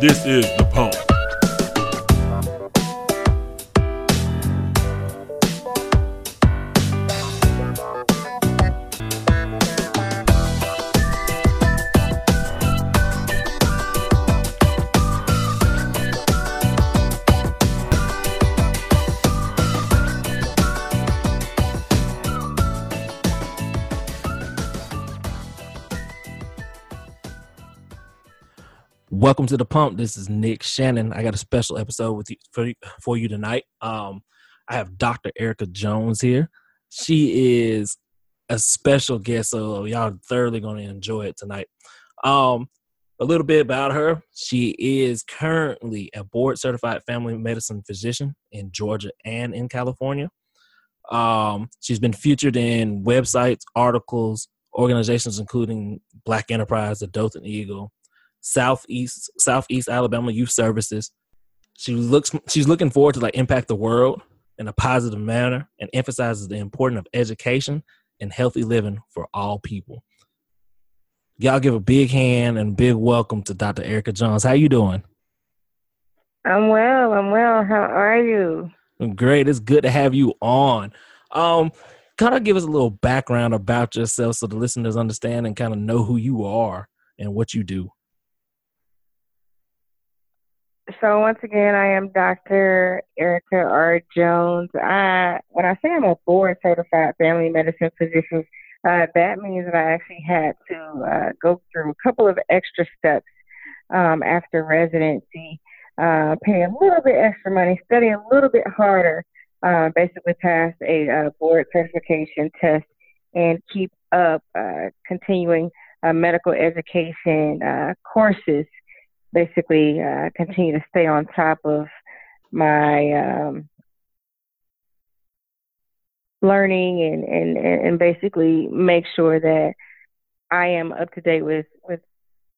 This is Welcome to the pump. This is Nick Shannon. I got a special episode with you for, for you tonight. Um, I have Dr. Erica Jones here. She is a special guest, so y'all are thoroughly going to enjoy it tonight. Um, a little bit about her. She is currently a board certified family medicine physician in Georgia and in California. Um, she's been featured in websites, articles, organizations including Black Enterprise, the Dothan Eagle, Southeast Southeast Alabama Youth Services. She looks she's looking forward to like impact the world in a positive manner and emphasizes the importance of education and healthy living for all people. Y'all give a big hand and big welcome to Dr. Erica Jones. How you doing? I'm well. I'm well. How are you? Great. It's good to have you on. Um, kind of give us a little background about yourself so the listeners understand and kind of know who you are and what you do. So once again, I am Dr. Erica R. Jones. I, when I say I'm a board certified family medicine physician, uh, that means that I actually had to uh, go through a couple of extra steps um, after residency, uh, pay a little bit extra money, study a little bit harder, uh, basically pass a uh, board certification test, and keep up uh, continuing medical education courses basically uh, continue to stay on top of my um, learning and, and, and basically make sure that I am up to date with, with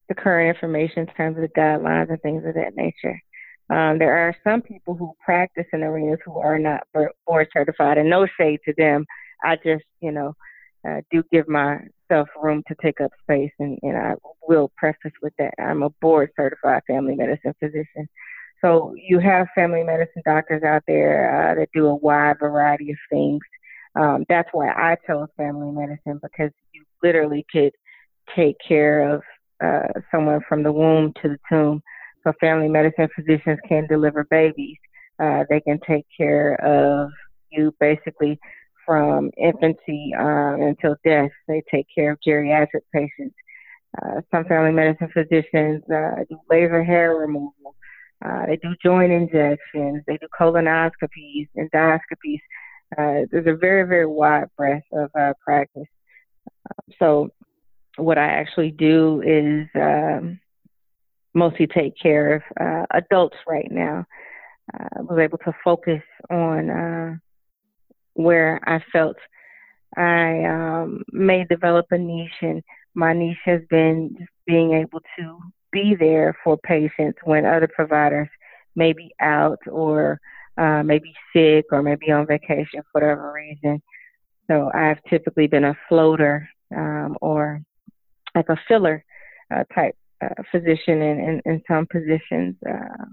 the current information in terms of the guidelines and things of that nature. Um, there are some people who practice in arenas who are not board certified, and no shade to them. I just, you know, uh, do give myself room to take up space, and, and I will preface with that. I'm a board certified family medicine physician. So you have family medicine doctors out there uh, that do a wide variety of things. Um, that's why I chose family medicine because you literally could take care of uh, someone from the womb to the tomb. So family medicine physicians can deliver babies. Uh, they can take care of you basically from infancy um, until death. They take care of geriatric patients. Uh, some family medicine physicians uh, do laser hair removal. Uh, they do joint injections. They do colonoscopies, endoscopies. Uh, there's a very, very wide breadth of uh, practice. Um, so, what I actually do is um, mostly take care of uh, adults right now. I was able to focus on where I felt I um, may develop a niche, and my niche has been just being able to be there for patients when other providers may be out or uh, maybe sick or maybe on vacation for whatever reason. So I've typically been a floater um, or like a filler uh, type uh, physician in, in, in, some positions. Uh,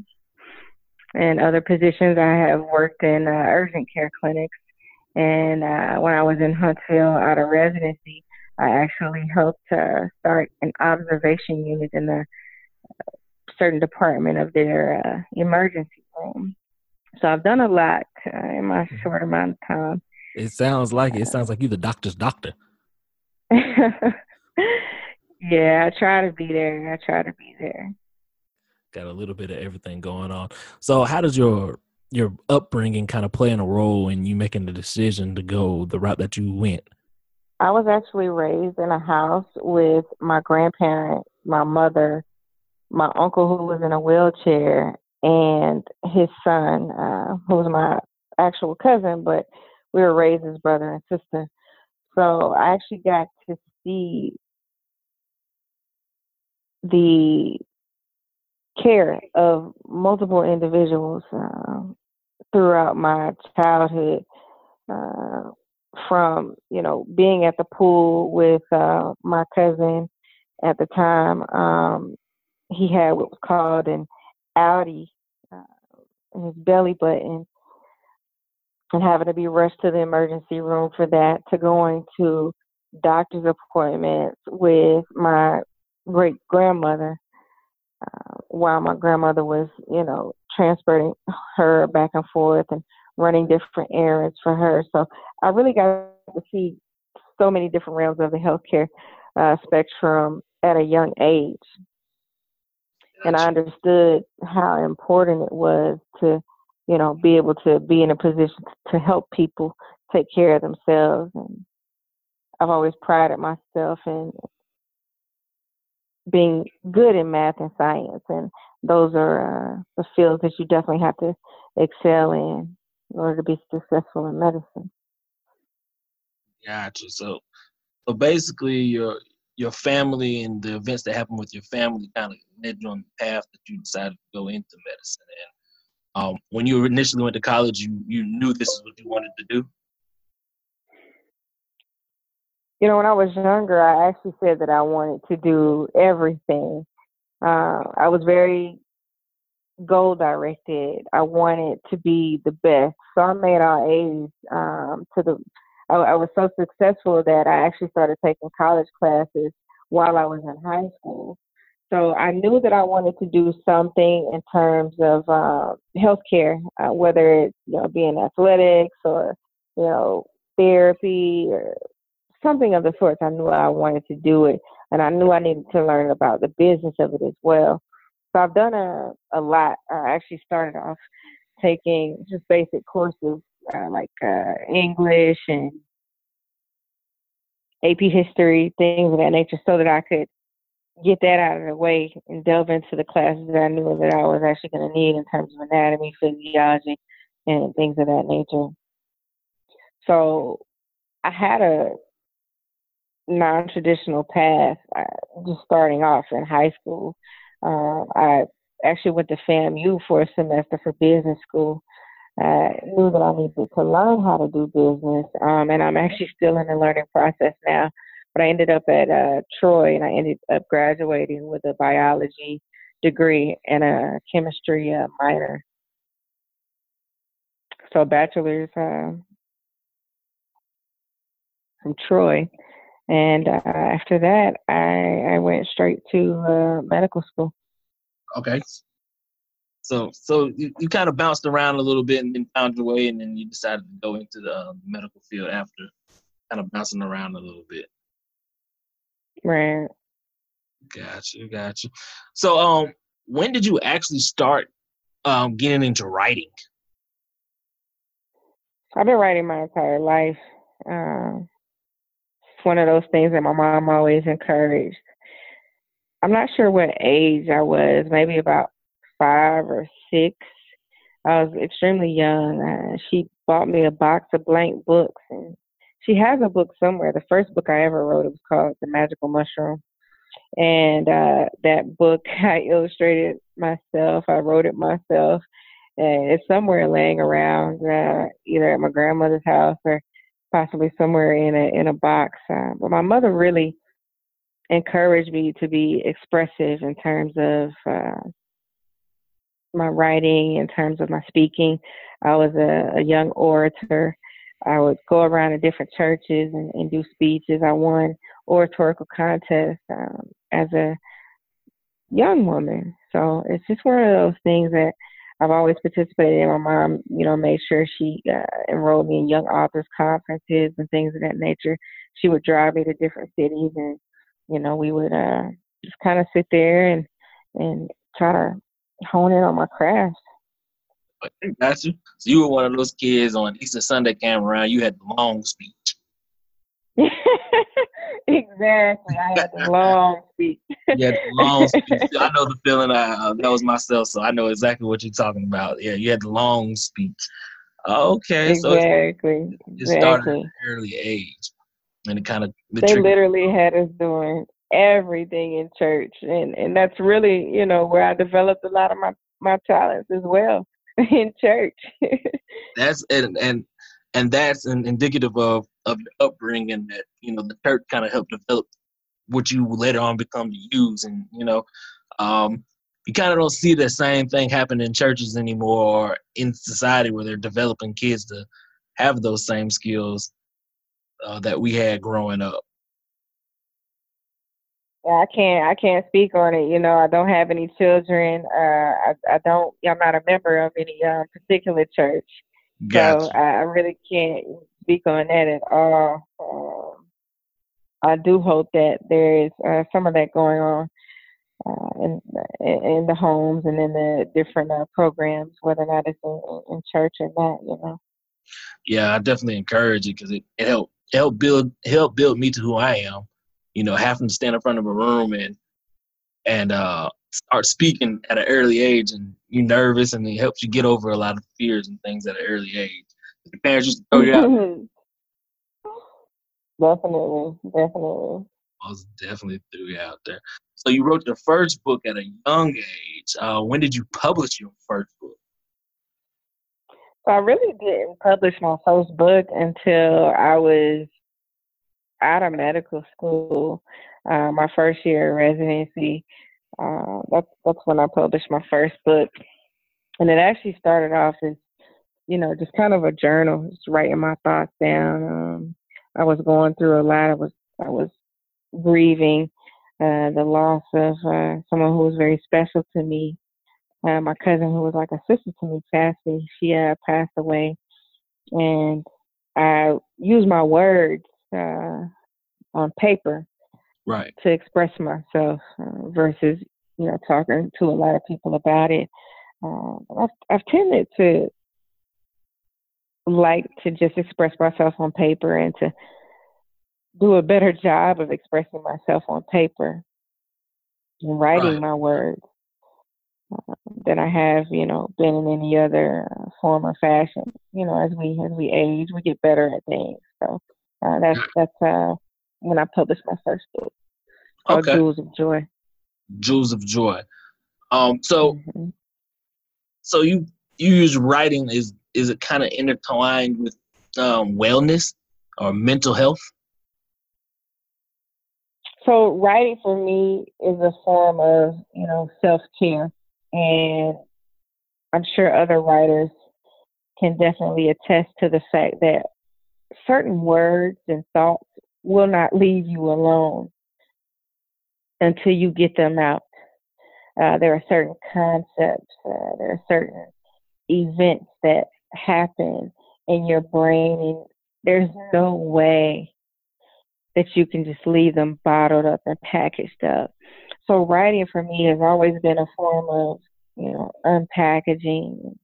and other positions, I have worked in uh, urgent care clinics and uh, when I was in Huntsville out of residency, I actually helped uh, start an observation unit in a certain department of their uh, emergency room. So I've done a lot uh, in my mm-hmm. short amount of time. It sounds like it. it sounds like you're the doctor's doctor. yeah, I try to be there. I try to be there. Got a little bit of everything going on. So, how does your your upbringing kind of playing a role in you making the decision to go the route that you went? I was actually raised in a house with my grandparents, my mother, my uncle who was in a wheelchair, and his son, uh, who was my actual cousin, but we were raised as brother and sister. So I actually got to see the care of multiple individuals uh, throughout my childhood. Uh, from you know being at the pool with uh, my cousin at the time, um, he had what was called an outie uh, in his belly button and having to be rushed to the emergency room for that, to going to doctor's appointments with my great grandmother uh, while my grandmother was, you know, transporting her back and forth and running different errands for her. So I really got to see so many different realms of the healthcare uh, spectrum at a young age. And I understood how important it was to, you know, be able to be in a position to help people take care of themselves. And I've always prided myself in being good in math and science, and those are uh, the fields that you definitely have to excel in in order to be successful in medicine. Gotcha. So, so basically, your your family and the events that happened with your family kind of led you on the path that you decided to go into medicine. And um, when you initially went to college, you you knew this is what you wanted to do. You know, when I was younger, I actually said that I wanted to do everything. Uh, I was very goal directed. I wanted to be the best. So I made all A's um, to the. I, I was so successful that I actually started taking college classes while I was in high school. So I knew that I wanted to do something in terms of uh, healthcare, uh, whether it's you know being athletics or you know therapy or something of the sort. I knew I wanted to do it, and I knew I needed to learn about the business of it as well. So I've done a, a lot. I actually started off taking just basic courses uh, like uh, English and AP history, things of that nature, so that I could get that out of the way and delve into the classes that I knew that I was actually going to need in terms of anatomy, physiology, and things of that nature. So I had a non-traditional path just starting off in high school uh, I actually went to FAMU for a semester for business school. I knew that I needed to learn how to do business, um, and I'm actually still in the learning process now. But I ended up at uh, Troy, and I ended up graduating with a biology degree and a chemistry uh, minor. So bachelor's uh, from Troy. And uh, after that, I, I went straight to uh, medical school. Okay. So, so you, you kind of bounced around a little bit and then found your way, and then you decided to go into the uh, medical field after kind of bouncing around a little bit. Right. Gotcha, gotcha. So, um, when did you actually start um, getting into writing? I've been writing my entire life. Uh, it's one of those things that my mom always encouraged. I'm not sure what age I was, maybe about five or six. I was extremely young. Uh, she bought me a box of blank books, and she has a book somewhere. The first book I ever wrote it was called The Magical Mushroom, and uh, that book I illustrated myself. I wrote it myself, and it's somewhere laying around, uh, either at my grandmother's house or possibly somewhere in a in a box. Uh, but my mother really encouraged me to be expressive in terms of uh, my writing, in terms of my speaking. I was a, a young orator. I would go around to different churches and, and do speeches. I won oratorical contests um, as a young woman. So it's just one of those things that I've always participated in. My mom, you know, made sure she uh, enrolled me in young authors conferences and things of that nature. She would drive me to different cities, and you know, we would uh, just kind of sit there and and try to hone in on my craft. Got you. So you were one of those kids on Easter Sunday came around. You had the long speech. exactly. I had the long speech. yeah, the long speech. I know the feeling. I, uh, that was myself, so I know exactly what you're talking about. Yeah, you had the long speech. Okay, exactly. so it started at an early age, and it kind of the they literally had us doing everything in church, and and that's really you know where I developed a lot of my my talents as well in church. that's and and and that's an indicative of of your upbringing that you know the church kind of helped develop what you later on become to use and you know um you kind of don't see the same thing happen in churches anymore or in society where they're developing kids to have those same skills uh, that we had growing up. Yeah, I can't. I can't speak on it. You know, I don't have any children. Uh, I, I don't. I'm not a member of any uh, particular church, gotcha. so I, I really can't speak on that at all. Um, I do hope that there is uh, some of that going on uh, in, in the homes and in the different uh, programs, whether or not it's in, in church or not. You know. Yeah, I definitely encourage it because it, it helped help build help build me to who I am you know, having to stand in front of a room and and uh, start speaking at an early age, and you're nervous, and it helps you get over a lot of fears and things at an early age. The parents throw you out. Definitely, definitely. Most definitely threw you out there. So you wrote your first book at a young age. Uh, when did you publish your first book? So I really didn't publish my first book until I was out of medical school, uh, my first year of residency. Uh, that's that's when I published my first book, and it actually started off as, you know, just kind of a journal, just writing my thoughts down. Um, I was going through a lot. I was I was grieving uh, the loss of uh, someone who was very special to me. Uh, my cousin, who was like a sister to me, Cassie, she uh, passed away, and I used my words uh, on paper right to express myself uh, versus you know talking to a lot of people about it um, I've, I've tended to like to just express myself on paper and to do a better job of expressing myself on paper and writing right. my words uh, than I have, you know, been in any other uh, form or fashion. You know, as we as we age, we get better at things. So uh, that's that's uh, when I published my first book called okay. Jewels of Joy. Jewels of Joy. Um, so, mm-hmm. so you you use writing is is it kind of intertwined with um, wellness or mental health? So writing for me is a form of you know self care, and I'm sure other writers can definitely attest to the fact that certain words and thoughts will not leave you alone until you get them out. Uh, there are certain concepts, uh, there are certain events that happen in your brain, and there's no way that you can just leave them bottled up and packaged up. So writing for me has always been a form of, you know, unpackaging,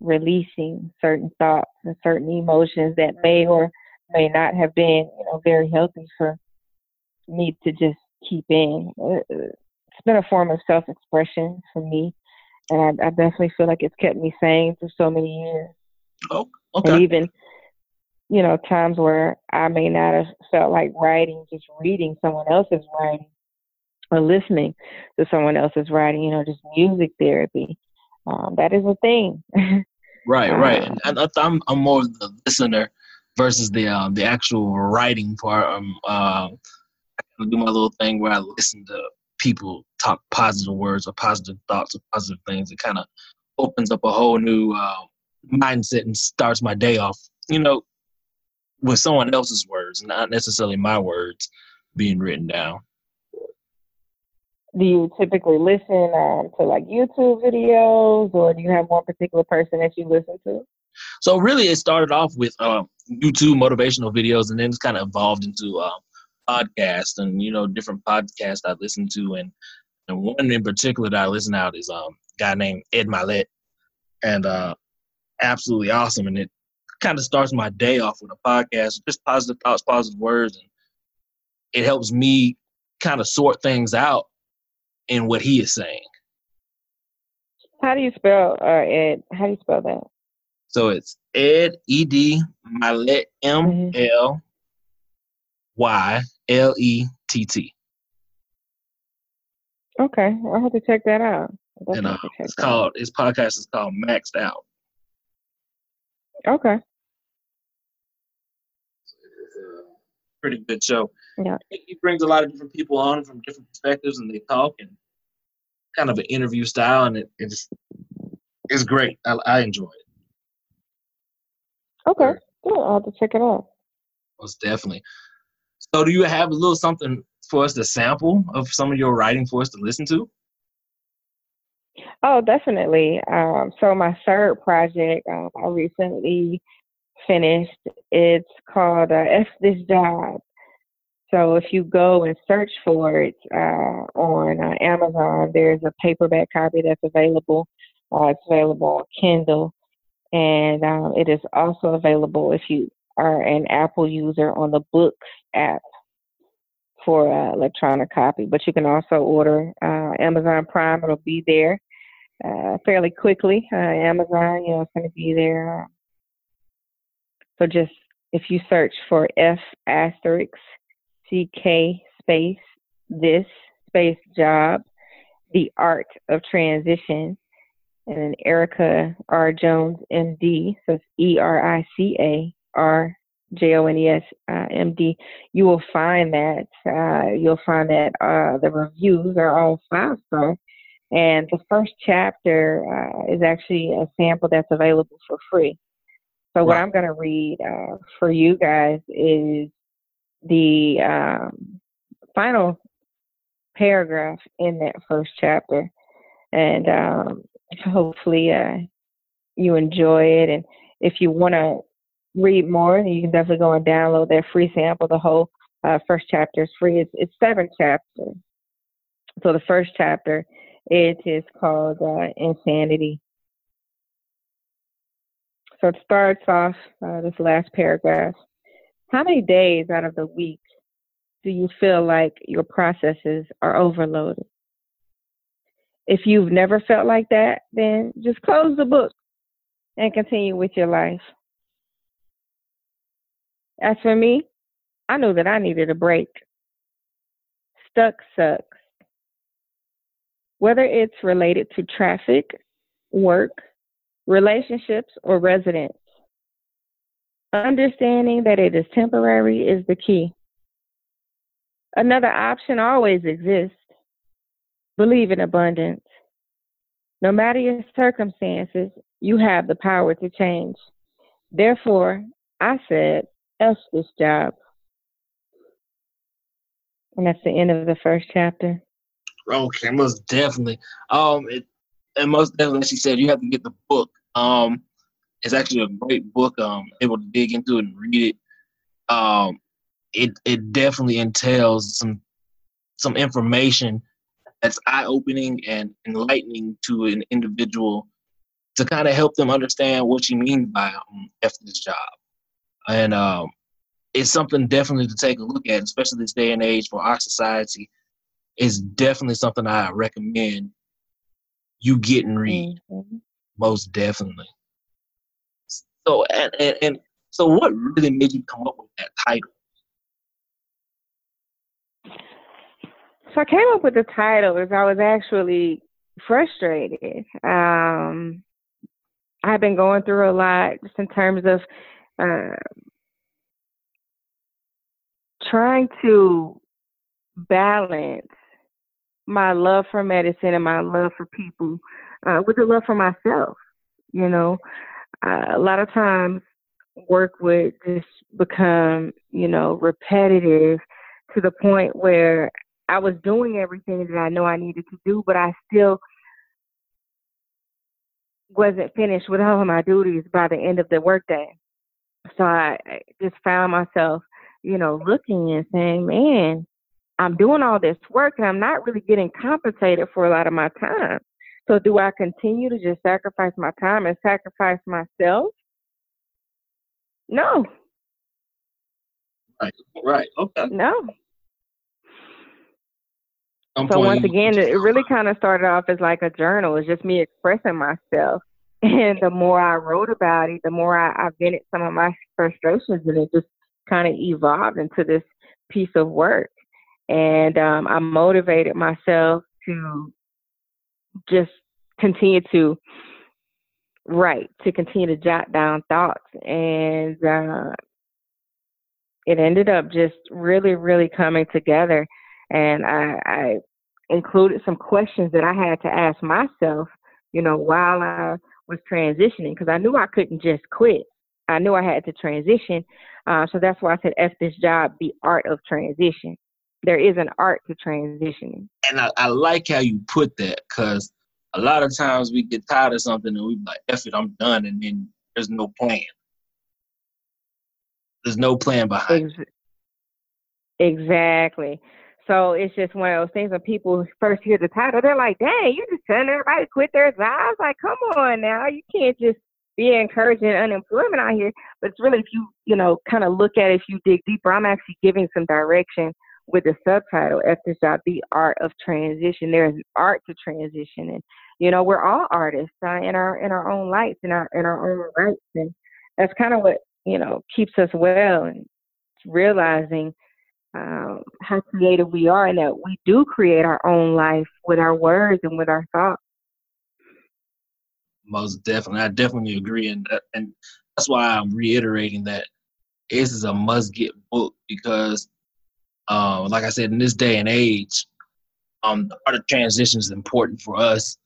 releasing certain thoughts and certain emotions that may or may not have been, you know, very healthy for me to just keep in. Uh, uh, it's been a form of self-expression for me, and I, I definitely feel like it's kept me sane for so many years. Oh, okay. And even, you know, times where I may not have felt like writing, just reading someone else's writing or listening to someone else's writing, you know, just music therapy. Um, that is a thing. right, right. Um, and I, I'm I'm more of the listener versus the um, the actual writing part. Um, uh, I do my little thing where I listen to people talk positive words or positive thoughts or positive things. It kind of opens up a whole new uh, mindset and starts my day off. You know, with someone else's words, not necessarily my words being written down. Do you typically listen um, to like YouTube videos, or do you have one particular person that you listen to? So really, it started off with um, YouTube motivational videos, and then it's kind of evolved into um, podcasts and you know different podcasts I listen to, and and one in particular that I listen out is um, a guy named Ed Mylett, and uh, absolutely awesome, and it kind of starts my day off with a podcast, just positive thoughts, positive words, and it helps me kind of sort things out in what he is saying. How do you spell uh, Ed? How do you spell that? So it's Ed E D Mylett M L Y L E T T. Okay, I'll have to check that out. And uh, it's called out. his podcast is called Maxed Out. Okay. Pretty good show. Yeah. He brings a lot of different people on from different perspectives, and they talk, and kind of an interview style, and it, it's it's great. I, I enjoy it. Okay, cool. I'll have to check it out. Most definitely. So, do you have a little something for us to sample of some of your writing for us to listen to? Oh, definitely. Um, so my third project um, I recently finished. It's called uh, "F This Job." So if you go and search for it uh, on uh, Amazon, there's a paperback copy that's available. Uh, it's available on Kindle, and um, it is also available if you are an Apple user on the Books app for uh, electronic copy. But you can also order uh, Amazon Prime; it'll be there uh, fairly quickly. Uh, Amazon, you know, it's going to be there. So just if you search for F asterisk CK space this space job, the art of transition, and then Erica R. Jones, MD. So it's E R I C A R J O N E S uh, M D. You will find that uh, you'll find that uh, the reviews are all five star, and the first chapter uh, is actually a sample that's available for free. So what I'm going to read uh, for you guys is the um, final paragraph in that first chapter, and um, hopefully uh, you enjoy it. And if you want to read more, you can definitely go and download that free sample. The whole uh, first chapter is free. It's, it's seven chapters. So the first chapter it is called uh, Insanity. So it starts off uh, this last paragraph. How many days out of the week do you feel like your processes are overloaded? If you've never felt like that, then just close the book and continue with your life. As for me, I knew that I needed a break. Stuck sucks. Whether it's related to traffic, work, relationships, or residence, understanding that it is temporary is the key. Another option always exists. Believe in abundance. No matter your circumstances, you have the power to change. Therefore, I said, F this job. And that's the end of the first chapter. Okay, most definitely. Um, it, and most definitely, she said, you have to get the book. Um, it's actually a great book. Um, able to dig into it and read it. Um, it it definitely entails some some information that's eye opening and enlightening to an individual to kind of help them understand what you mean by um, this job. And um, it's something definitely to take a look at, especially this day and age for our society. It's definitely something I recommend you get and read. Mm-hmm. Most definitely. So and, and, and so what really made you come up with that title? So I came up with the title as I was actually frustrated. Um, I've been going through a lot just in terms of uh, trying to balance my love for medicine and my love for people uh, with the love for myself. You know, uh, a lot of times work would just become, you know, repetitive to the point where I was doing everything that I know I needed to do, but I still wasn't finished with all of my duties by the end of the workday. So I just found myself, you know, looking and saying, man, I'm doing all this work and I'm not really getting compensated for a lot of my time. So do I continue to just sacrifice my time and sacrifice myself? No. Right. Right. Okay. No. so once again, it really kind of started off as like a journal. It's just me expressing myself. And the more I wrote about it, the more I, I vented some of my frustrations, and it just kind of evolved into this piece of work. And um, I motivated myself to just continue to write, to continue to jot down thoughts. And uh, it ended up just really, really coming together. And I, I included some questions that I had to ask myself, you know, while I was transitioning, because I knew I couldn't just quit. I knew I had to transition. Uh, so that's why I said, F this job, the art of transition. There is an art to transitioning. And I, I like how you put that because a lot of times we get tired of something and we like, F it, I'm done. And then there's no plan. There's no plan behind Ex- Exactly. So it's just one of those things when people first hear the title, they're like, dang, you're just telling everybody to quit their jobs? Like, come on now. You can't just be encouraging unemployment out here. But it's really, if you, you know, kind of look at it, if you dig deeper, I'm actually giving some direction with the subtitle, F this job, the art of transition. There is art to transition. And, you know, we're all artists uh, in our, in our own lights, in our, in our own rights. And that's kind of what, you know, keeps us well and realizing um, how creative we are and that we do create our own life with our words and with our thoughts. Most definitely, I definitely agree, and and that's why I'm reiterating that this is a must-get book because, um, like I said, in this day and age, um, the art of transition is important for us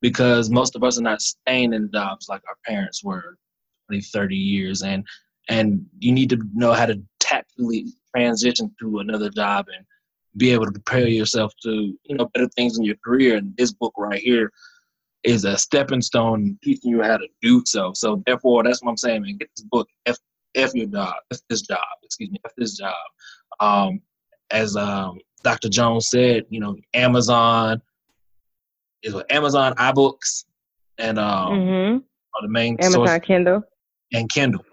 because most of us are not staying in jobs like our parents were 20, 30 years, and and you need to know how to tactfully transition to another job and be able to prepare yourself to you know better things in your career. And this book right here is a stepping stone teaching you how to do so. So therefore, that's what I'm saying, man. Get this book. F, F your job. F this job. Excuse me. F this job. Um, as um, Dr. Jones said, you know, Amazon is what Amazon iBooks and um, mm-hmm. are the main Amazon source. Kindle and Kindle.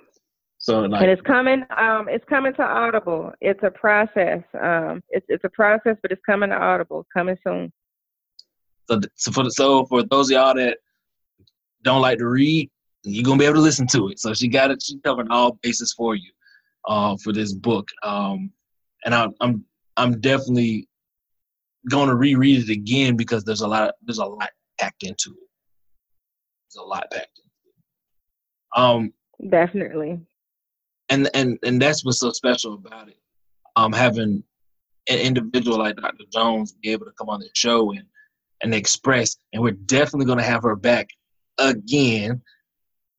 So like, and it's coming. Um, it's coming to Audible. It's a process. Um, it's it's a process, but it's coming to Audible. Coming soon. So, so for so for those of y'all that don't like to read, you're gonna be able to listen to it. So she got it. She covered all bases for you, uh, for this book. Um, and I, I'm I'm definitely gonna reread it again because there's a lot there's a lot packed into it. There's a lot packed into it. Um, definitely and and and that's what's so special about it. Um, having an individual like Dr. Jones be able to come on the show and and express, and we're definitely going to have her back again.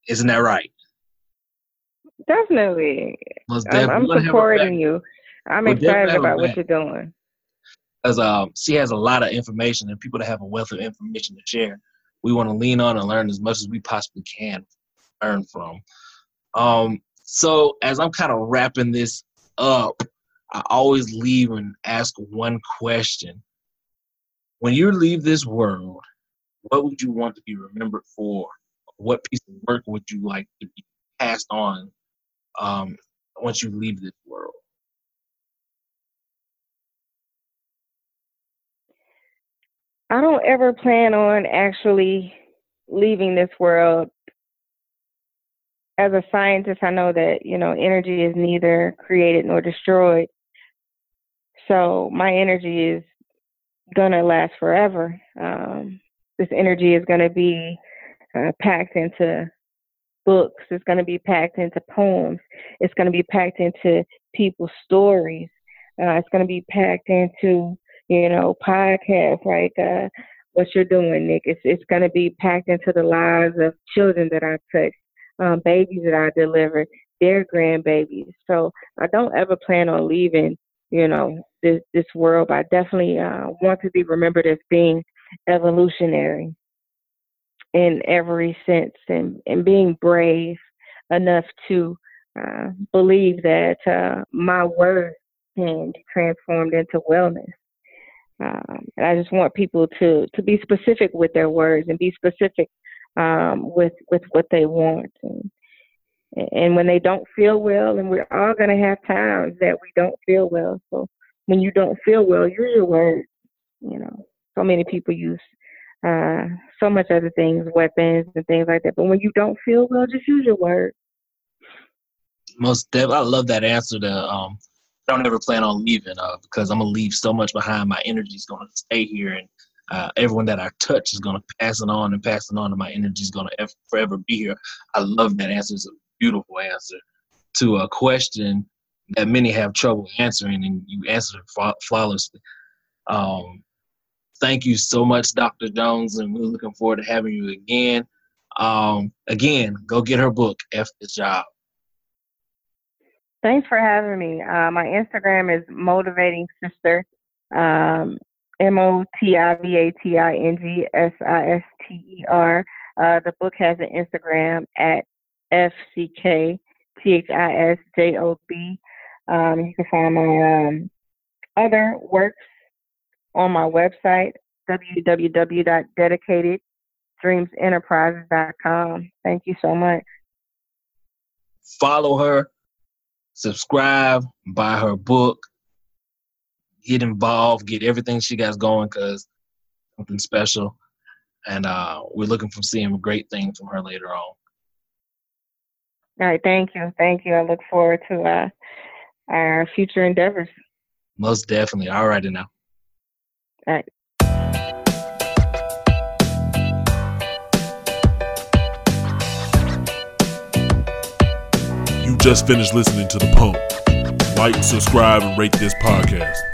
Isn't that right? Definitely. I'm, I'm supporting you. I'm we're excited about what you're doing. Because um, she has a lot of information, and people that have a wealth of information to share, we want to lean on and learn as much as we possibly can learn from. Um, so as I'm kind of wrapping this up, I always leave and ask one question. When you leave this world, what would you want to be remembered for? What piece of work would you like to be passed on um, once you leave this world? I don't ever plan on actually leaving this world as a scientist, I know that, you know, energy is neither created nor destroyed. So my energy is going to last forever. Um, this energy is going to be uh, packed into books. It's going to be packed into poems. It's going to be packed into people's stories. Uh, it's going to be packed into, you know, podcasts like uh, what you're doing, Nick. It's it's going to be packed into the lives of children that I've touched um, babies that I delivered, their grandbabies. So I don't ever plan on leaving, you know, this this world. But I definitely uh, want to be remembered as being evolutionary in every sense, and and being brave enough to uh, believe that uh, my words can be transformed into wellness. Um, and I just want people to to be specific with their words and be specific um, with with what they want. And, and when they don't feel well, and we're all going to have times that we don't feel well. So when you don't feel well, use your words. You know, so many people use uh, so much other things, weapons and things like that. But when you don't feel well, just use your words. Most definitely, I love that answer. To um, don't ever plan on leaving uh, because I'm gonna leave so much behind. My energy is gonna stay here, and uh, everyone that I touch is going to pass it on and pass it on, and my energy is going to forever be here. I love that answer. It's a beautiful answer to a question that many have trouble answering, and you answered it flawlessly. Um, thank you so much, Dr. Jones, and we're looking forward to having you again. Um, again, go get her book, F the Job. Thanks for having me. Uh, my Instagram is motivating sister, um, M O T I V A T I N G S I S T E R. Uh, the book has an Instagram at F C K T H I S J O B. Um, you can find my um, other works on my website, www.dedicatedDreamsEnterprises.com. Thank you so much. Follow her, subscribe, buy her book, get involved, get everything she got going because something special. And uh, we're looking for seeing great things from her later on. All right, thank you. Thank you. I look forward to uh, our future endeavors. Most definitely. All righty now. All right. You just finished listening to The Pump. Like, subscribe, and rate this podcast.